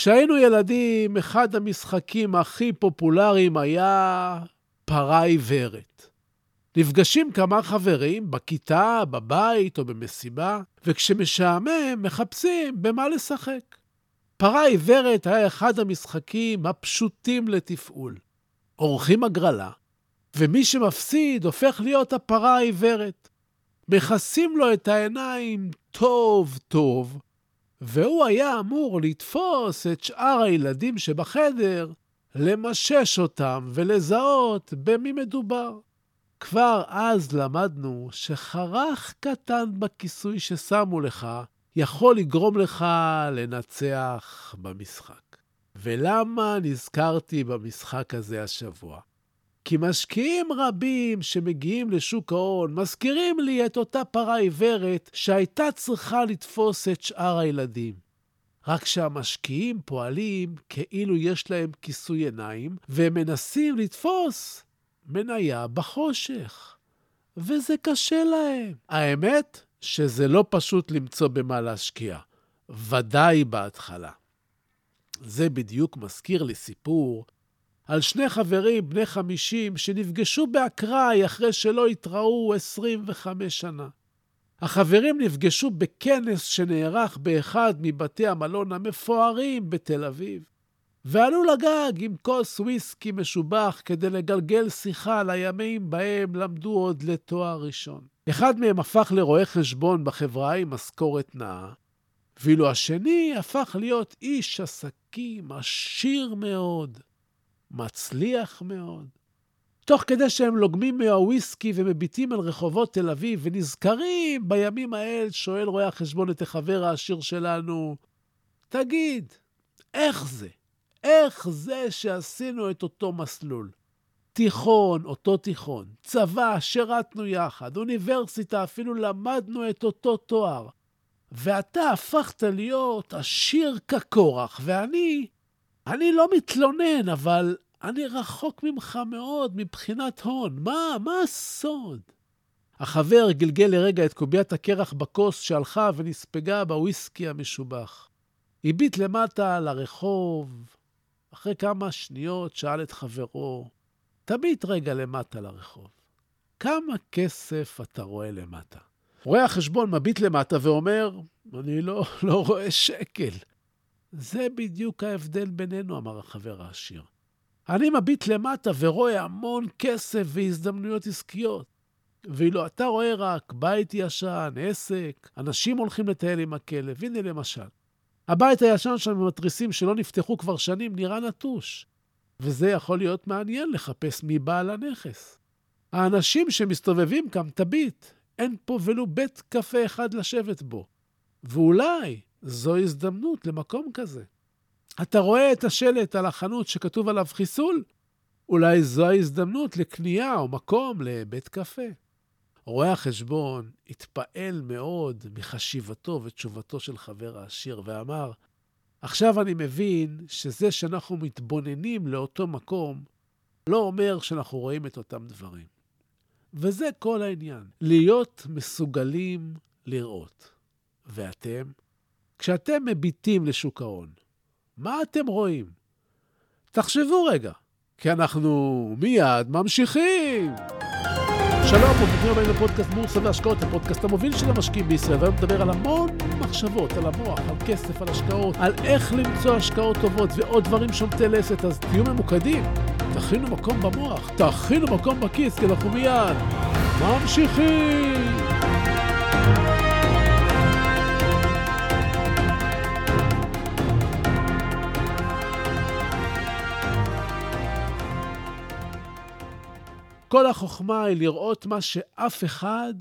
כשהיינו ילדים, אחד המשחקים הכי פופולריים היה פרה עיוורת. נפגשים כמה חברים בכיתה, בבית או במסיבה, וכשמשעמם מחפשים במה לשחק. פרה עיוורת היה אחד המשחקים הפשוטים לתפעול. עורכים הגרלה, ומי שמפסיד הופך להיות הפרה העיוורת. מכסים לו את העיניים טוב טוב, והוא היה אמור לתפוס את שאר הילדים שבחדר, למשש אותם ולזהות במי מדובר. כבר אז למדנו שחרך קטן בכיסוי ששמו לך יכול לגרום לך לנצח במשחק. ולמה נזכרתי במשחק הזה השבוע? כי משקיעים רבים שמגיעים לשוק ההון מזכירים לי את אותה פרה עיוורת שהייתה צריכה לתפוס את שאר הילדים. רק שהמשקיעים פועלים כאילו יש להם כיסוי עיניים, והם מנסים לתפוס מניה בחושך. וזה קשה להם. האמת שזה לא פשוט למצוא במה להשקיע. ודאי בהתחלה. זה בדיוק מזכיר לי סיפור על שני חברים בני 50 שנפגשו באקראי אחרי שלא התראו 25 שנה. החברים נפגשו בכנס שנערך באחד מבתי המלון המפוארים בתל אביב, ועלו לגג עם כוס וויסקי משובח כדי לגלגל שיחה על הימים בהם למדו עוד לתואר ראשון. אחד מהם הפך לרואה חשבון בחברה עם משכורת נאה, ואילו השני הפך להיות איש עסקים עשיר מאוד. מצליח מאוד. תוך כדי שהם לוגמים מהוויסקי ומביטים על רחובות תל אביב ונזכרים בימים האל, שואל רואה החשבון את החבר העשיר שלנו, תגיד, איך זה? איך זה שעשינו את אותו מסלול? תיכון, אותו תיכון, צבא, שירתנו יחד, אוניברסיטה, אפילו למדנו את אותו תואר. ואתה הפכת להיות עשיר כקורח, ואני אני לא מתלונן, אבל אני רחוק ממך מאוד מבחינת הון. מה, מה הסוד? החבר גלגל לרגע את קוביית הקרח בכוס שהלכה ונספגה בוויסקי המשובח. הביט למטה על הרחוב. אחרי כמה שניות שאל את חברו, תביט רגע למטה לרחוב. כמה כסף אתה רואה למטה? רואה החשבון מביט למטה ואומר, אני לא, לא רואה שקל. זה בדיוק ההבדל בינינו, אמר החבר העשיר. אני מביט למטה ורואה המון כסף והזדמנויות עסקיות. ואילו אתה רואה רק בית ישן, עסק, אנשים הולכים לטייל עם הכלב, הנה למשל. הבית הישן שם עם התריסים שלא נפתחו כבר שנים נראה נטוש. וזה יכול להיות מעניין לחפש מי בעל הנכס. האנשים שמסתובבים כאן, תביט, אין פה ולו בית קפה אחד לשבת בו. ואולי זו הזדמנות למקום כזה. אתה רואה את השלט על החנות שכתוב עליו חיסול? אולי זו ההזדמנות לקנייה או מקום לבית קפה. רואה החשבון התפעל מאוד מחשיבתו ותשובתו של חבר העשיר ואמר, עכשיו אני מבין שזה שאנחנו מתבוננים לאותו מקום לא אומר שאנחנו רואים את אותם דברים. וזה כל העניין, להיות מסוגלים לראות. ואתם? כשאתם מביטים לשוק ההון, מה אתם רואים? תחשבו רגע, כי אנחנו מיד ממשיכים. שלום, וברוכים הבאים לפודקאסט בורסה והשקעות, הפודקאסט המוביל של המשקיעים בישראל, והיום נדבר על המון מחשבות, על המוח, על כסף, על השקעות, על איך למצוא השקעות טובות ועוד דברים שומטי לסת, אז תהיו ממוקדים. תכינו מקום במוח, תכינו מקום בכיס, כי אנחנו מיד ממשיכים. כל החוכמה היא לראות מה שאף אחד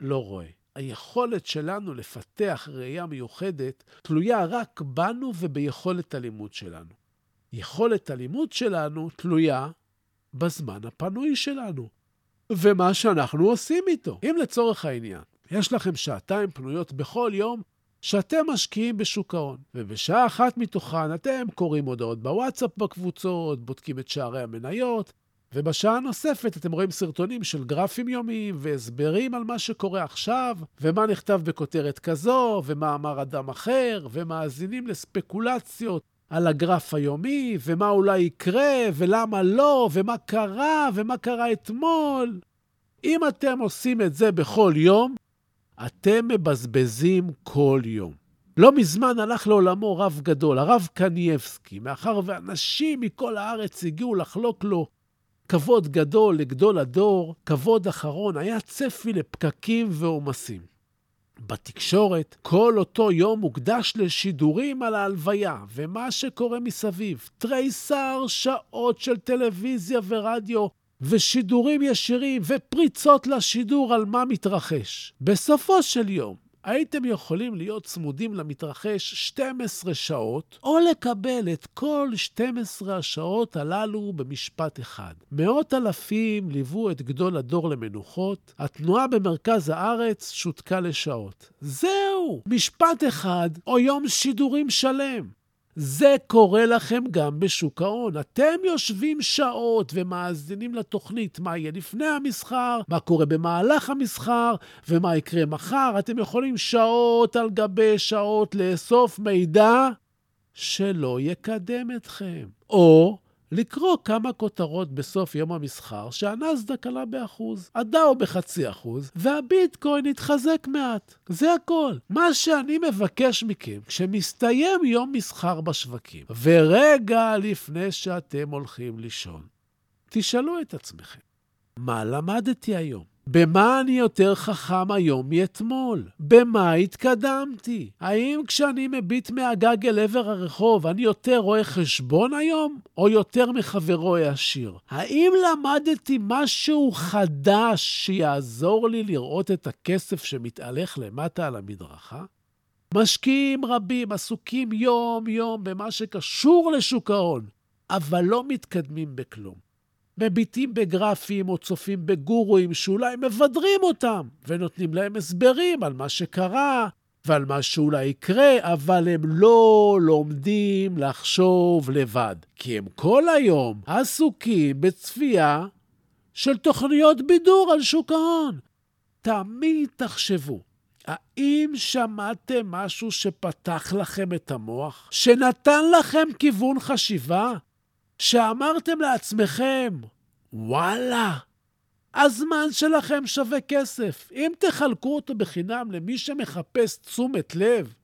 לא רואה. היכולת שלנו לפתח ראייה מיוחדת תלויה רק בנו וביכולת הלימוד שלנו. יכולת הלימוד שלנו תלויה בזמן הפנוי שלנו, ומה שאנחנו עושים איתו. אם לצורך העניין, יש לכם שעתיים פנויות בכל יום שאתם משקיעים בשוק ההון, ובשעה אחת מתוכן אתם קוראים הודעות בוואטסאפ בקבוצות, בודקים את שערי המניות, ובשעה הנוספת אתם רואים סרטונים של גרפים יומיים והסברים על מה שקורה עכשיו, ומה נכתב בכותרת כזו, ומה אמר אדם אחר, ומאזינים לספקולציות על הגרף היומי, ומה אולי יקרה, ולמה לא, ומה קרה, ומה קרה אתמול. אם אתם עושים את זה בכל יום, אתם מבזבזים כל יום. לא מזמן הלך לעולמו רב גדול, הרב קנייבסקי, מאחר ואנשים מכל הארץ הגיעו לחלוק לו כבוד גדול לגדול הדור, כבוד אחרון, היה צפי לפקקים ועומסים. בתקשורת, כל אותו יום מוקדש לשידורים על ההלוויה ומה שקורה מסביב. תריסר שעות של טלוויזיה ורדיו ושידורים ישירים ופריצות לשידור על מה מתרחש. בסופו של יום, הייתם יכולים להיות צמודים למתרחש 12 שעות, או לקבל את כל 12 השעות הללו במשפט אחד. מאות אלפים ליוו את גדול הדור למנוחות, התנועה במרכז הארץ שותקה לשעות. זהו, משפט אחד או יום שידורים שלם. זה קורה לכם גם בשוק ההון. אתם יושבים שעות ומאזינים לתוכנית מה יהיה לפני המסחר, מה קורה במהלך המסחר ומה יקרה מחר. אתם יכולים שעות על גבי שעות לאסוף מידע שלא יקדם אתכם. או לקרוא כמה כותרות בסוף יום המסחר שהנסדק עלה באחוז, הדאו בחצי אחוז, והביטקוין התחזק מעט. זה הכל. מה שאני מבקש מכם, כשמסתיים יום מסחר בשווקים, ורגע לפני שאתם הולכים לישון, תשאלו את עצמכם, מה למדתי היום? במה אני יותר חכם היום מאתמול? במה התקדמתי? האם כשאני מביט מהגג אל עבר הרחוב, אני יותר רואה חשבון היום, או יותר מחברו העשיר? האם למדתי משהו חדש שיעזור לי לראות את הכסף שמתהלך למטה על המדרכה? משקיעים רבים עסוקים יום-יום במה שקשור לשוק ההון, אבל לא מתקדמים בכלום. מביטים בגרפים או צופים בגורואים שאולי מבדרים אותם ונותנים להם הסברים על מה שקרה ועל מה שאולי יקרה, אבל הם לא לומדים לחשוב לבד, כי הם כל היום עסוקים בצפייה של תוכניות בידור על שוק ההון. תמיד תחשבו, האם שמעתם משהו שפתח לכם את המוח? שנתן לכם כיוון חשיבה? שאמרתם לעצמכם, וואלה, הזמן שלכם שווה כסף. אם תחלקו אותו בחינם למי שמחפש תשומת לב,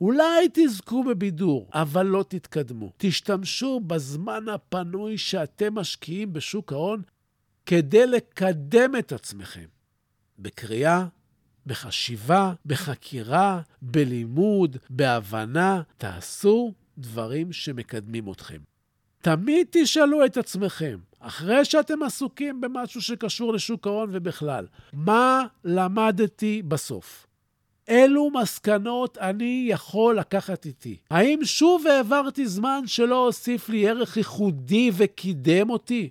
אולי תזכו בבידור, אבל לא תתקדמו. תשתמשו בזמן הפנוי שאתם משקיעים בשוק ההון כדי לקדם את עצמכם. בקריאה, בחשיבה, בחקירה, בלימוד, בהבנה, תעשו דברים שמקדמים אתכם. תמיד תשאלו את עצמכם, אחרי שאתם עסוקים במשהו שקשור לשוק ההון ובכלל, מה למדתי בסוף? אילו מסקנות אני יכול לקחת איתי? האם שוב העברתי זמן שלא הוסיף לי ערך ייחודי וקידם אותי?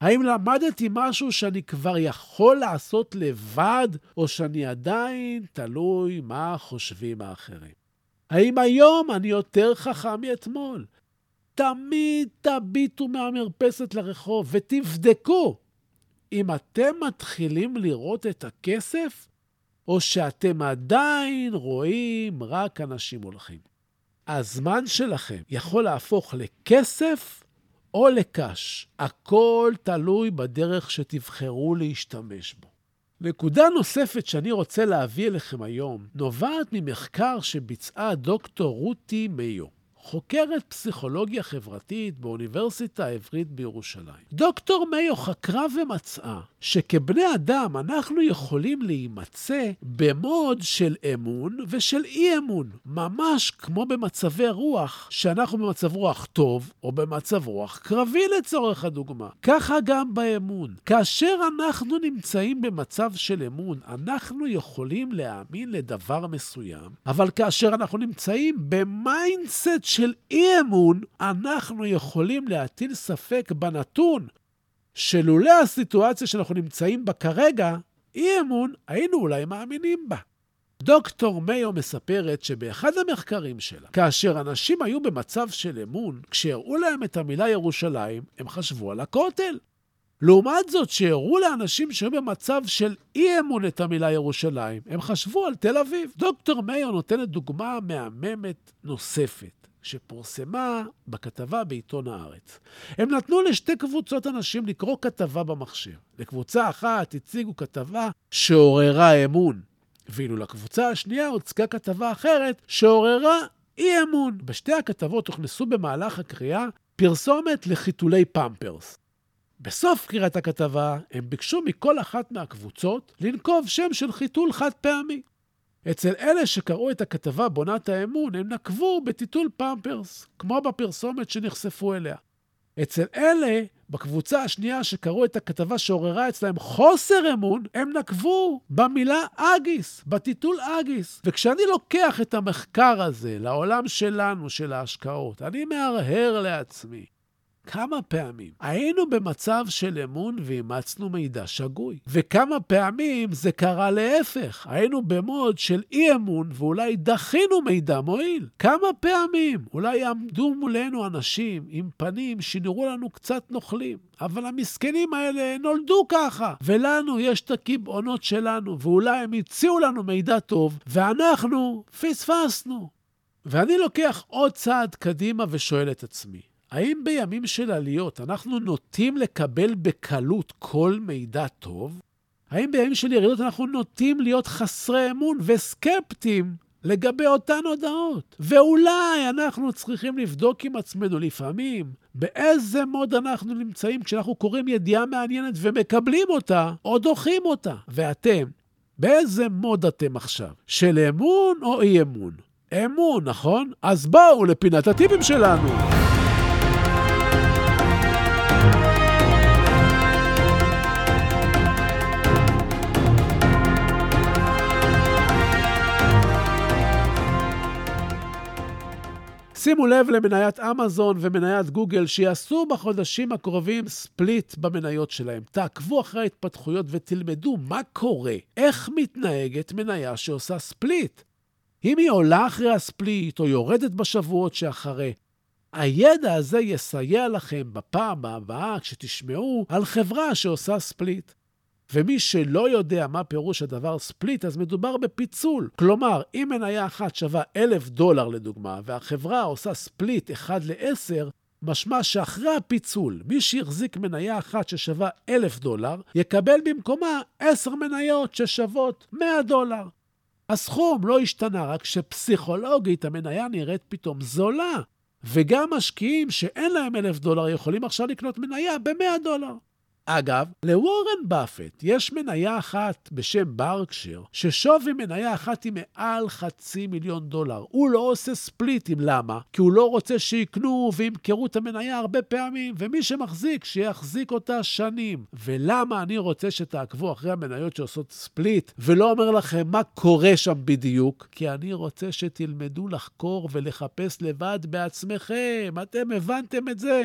האם למדתי משהו שאני כבר יכול לעשות לבד, או שאני עדיין תלוי מה חושבים האחרים? האם היום אני יותר חכם מאתמול? תמיד תביטו מהמרפסת לרחוב ותבדקו אם אתם מתחילים לראות את הכסף, או שאתם עדיין רואים רק אנשים הולכים. הזמן שלכם יכול להפוך לכסף או לקש. הכל תלוי בדרך שתבחרו להשתמש בו. נקודה נוספת שאני רוצה להביא אליכם היום נובעת ממחקר שביצעה דוקטור רותי מיו. חוקרת פסיכולוגיה חברתית באוניברסיטה העברית בירושלים. דוקטור מיו חקרה ומצאה שכבני אדם אנחנו יכולים להימצא ב mode של אמון ושל אי-אמון, ממש כמו במצבי רוח, שאנחנו במצב רוח טוב או במצב רוח קרבי לצורך הדוגמה. ככה גם באמון. כאשר אנחנו נמצאים במצב של אמון, אנחנו יכולים להאמין לדבר מסוים, אבל כאשר אנחנו נמצאים ב mindset של אי-אמון, אנחנו יכולים להטיל ספק בנתון שלולא הסיטואציה שאנחנו נמצאים בה כרגע, אי אמון, היינו אולי מאמינים בה. דוקטור מיו מספרת שבאחד המחקרים שלה, כאשר אנשים היו במצב של אמון, כשהראו להם את המילה ירושלים, הם חשבו על הכותל. לעומת זאת, שהראו לאנשים שהיו במצב של אי-אמון את המילה ירושלים, הם חשבו על תל אביב. דוקטור מיו נותנת דוגמה מהממת נוספת. שפורסמה בכתבה בעיתון הארץ. הם נתנו לשתי קבוצות אנשים לקרוא כתבה במחשב. לקבוצה אחת הציגו כתבה שעוררה אמון, ואילו לקבוצה השנייה הוצגה כתבה אחרת שעוררה אי-אמון. בשתי הכתבות הוכנסו במהלך הקריאה פרסומת לחיתולי פמפרס. בסוף קריאת הכתבה הם ביקשו מכל אחת מהקבוצות לנקוב שם של חיתול חד פעמי. אצל אלה שקראו את הכתבה בונת האמון, הם נקבו בטיטול פמפרס, כמו בפרסומת שנחשפו אליה. אצל אלה, בקבוצה השנייה שקראו את הכתבה שעוררה אצלהם חוסר אמון, הם נקבו במילה אגיס, בטיטול אגיס. וכשאני לוקח את המחקר הזה לעולם שלנו, של ההשקעות, אני מהרהר לעצמי, כמה פעמים היינו במצב של אמון ואימצנו מידע שגוי, וכמה פעמים זה קרה להפך, היינו במוד של אי-אמון ואולי דחינו מידע מועיל. כמה פעמים אולי יעמדו מולנו אנשים עם פנים שנראו לנו קצת נוכלים, אבל המסכנים האלה נולדו ככה, ולנו יש את הקיבעונות שלנו, ואולי הם הציעו לנו מידע טוב, ואנחנו פספסנו. ואני לוקח עוד צעד קדימה ושואל את עצמי, האם בימים של עליות אנחנו נוטים לקבל בקלות כל מידע טוב? האם בימים של ירידות אנחנו נוטים להיות חסרי אמון וסקפטיים לגבי אותן הודעות? ואולי אנחנו צריכים לבדוק עם עצמנו לפעמים באיזה מוד אנחנו נמצאים כשאנחנו קוראים ידיעה מעניינת ומקבלים אותה או דוחים אותה. ואתם, באיזה מוד אתם עכשיו? של אמון או אי אמון? אמון, נכון? אז בואו לפינת הטיפים שלנו. שימו לב למניית אמזון ומניית גוגל שיעשו בחודשים הקרובים ספליט במניות שלהם. תעקבו אחרי ההתפתחויות ותלמדו מה קורה, איך מתנהגת מניה שעושה ספליט. אם היא עולה אחרי הספליט או יורדת בשבועות שאחרי, הידע הזה יסייע לכם בפעם הבאה כשתשמעו על חברה שעושה ספליט. ומי שלא יודע מה פירוש הדבר ספליט, אז מדובר בפיצול. כלומר, אם מניה אחת שווה אלף דולר לדוגמה, והחברה עושה ספליט 1 ל-10, משמע שאחרי הפיצול, מי שהחזיק מניה אחת ששווה אלף דולר, יקבל במקומה עשר מניות ששוות 100 דולר. הסכום לא השתנה, רק שפסיכולוגית המניה נראית פתאום זולה. וגם משקיעים שאין להם אלף דולר יכולים עכשיו לקנות מניה ב-100 דולר. אגב, לוורן באפט יש מניה אחת בשם ברקשר, ששווי מניה אחת היא מעל חצי מיליון דולר. הוא לא עושה ספליטים, למה? כי הוא לא רוצה שיקנו וימכרו את המניה הרבה פעמים, ומי שמחזיק, שיחזיק אותה שנים. ולמה אני רוצה שתעקבו אחרי המניות שעושות ספליט, ולא אומר לכם מה קורה שם בדיוק? כי אני רוצה שתלמדו לחקור ולחפש לבד בעצמכם. אתם הבנתם את זה?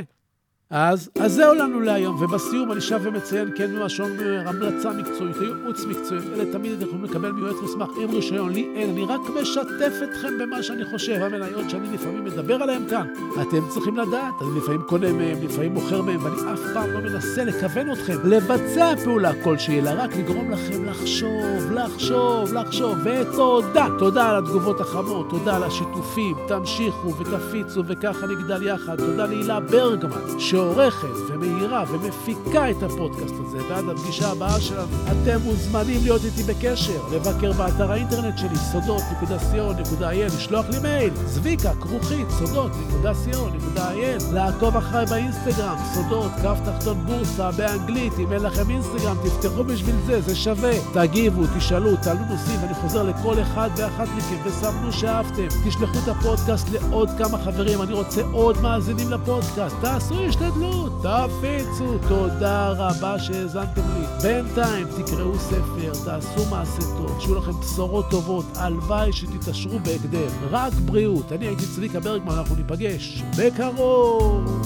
אז, אז זהו לנו להיום, ובסיום אני שב ומציין, כן, שאומר, המלצה מקצועית, ייעוץ מקצועי, אלה תמיד אתם יכולים לקבל מיועץ מוסמך עם רישיון, לי אין, אני רק משתף אתכם במה שאני חושב, המניות שאני לפעמים מדבר עליהן כאן, אתם צריכים לדעת, אני לפעמים קונה מהם, לפעמים מוכר מהם, ואני אף פעם לא מנסה לכוון אתכם. לבצע פעולה כלשהי, אלא רק לגרום לכם לחשוב, לחשוב, לחשוב, ותודה, תודה על התגובות החמות, תודה על השיתופים, תמשיכו ותפיצו וככה נגדל יחד, תודה להילה ברגמן. שעורכת ומאירה ומפיקה את הפודקאסט הזה, ועד הפגישה הבאה שלנו, אתם מוזמנים להיות איתי בקשר, לבקר באתר האינטרנט שלי, סודות.co.il, לשלוח לי מייל, זביקה, כרוכית, סודות.co.il, לעקוב אחריי באינסטגרם, סודות, כף תחתון בורסה, באנגלית, אם אין לכם אינסטגרם, תפתחו בשביל זה, זה שווה. תגיבו, תשאלו, תעלו נושאים, ואני חוזר לכל אחד ואחת מכם, וסמנו שאהבתם. תשלחו את הפודקאסט לעוד כמה חברים, אני רוצה עוד מאזינים לפודקאסט. תעשו השתדלות, תפיצו. תודה רבה שהאזנתם לי. בינתיים תקראו ספר, תעשו מעשה טוב, שיהיו לכם בשורות טובות, הלוואי שתתעשרו בהקדם. רק בריאות. אני הייתי צביקה ברגמן, אנחנו ניפגש בקרוב.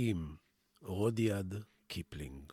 אם רודיארד קיפלינג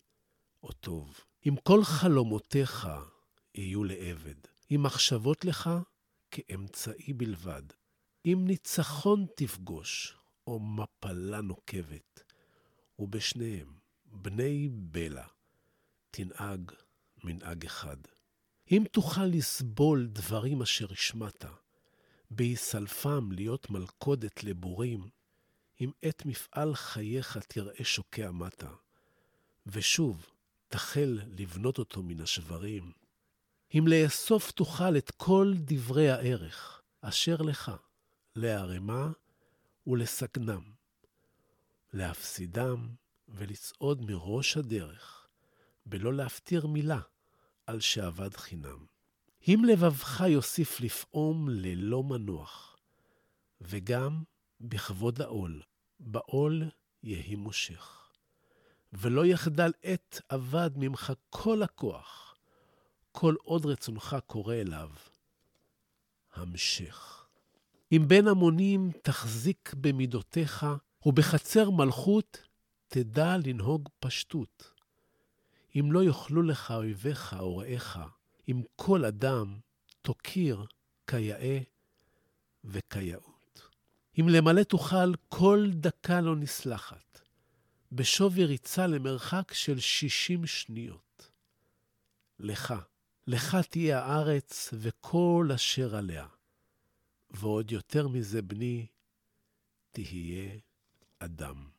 או טוב. אם כל חלומותיך יהיו לעבד, אם מחשבות לך כאמצעי בלבד, אם ניצחון תפגוש, או מפלה נוקבת, ובשניהם, בני בלע, תנהג מנהג אחד. אם תוכל לסבול דברים אשר השמעת, בהיסלפם להיות מלכודת לבורים, אם את מפעל חייך תראה שוקע מטה, ושוב תחל לבנות אותו מן השברים, אם לאסוף תוכל את כל דברי הערך אשר לך, להרמה ולסכנם, להפסידם ולצעוד מראש הדרך, בלא להפטיר מילה על שאבד חינם. אם לבבך יוסיף לפעום ללא מנוח, וגם בכבוד העול, בעול יהי מושך. ולא יחדל עת אבד ממך כל הכוח, כל עוד רצונך קורא אליו. המשך. אם בין המונים תחזיק במידותיך, ובחצר מלכות תדע לנהוג פשטות. אם לא יאכלו לך אויביך או רעיך, אם כל אדם תוקיר כיאה וכיאות. אם למלא תוכל כל דקה לא נסלחת, בשווי ריצה למרחק של שישים שניות. לך, לך תהיה הארץ וכל אשר עליה, ועוד יותר מזה, בני, תהיה אדם.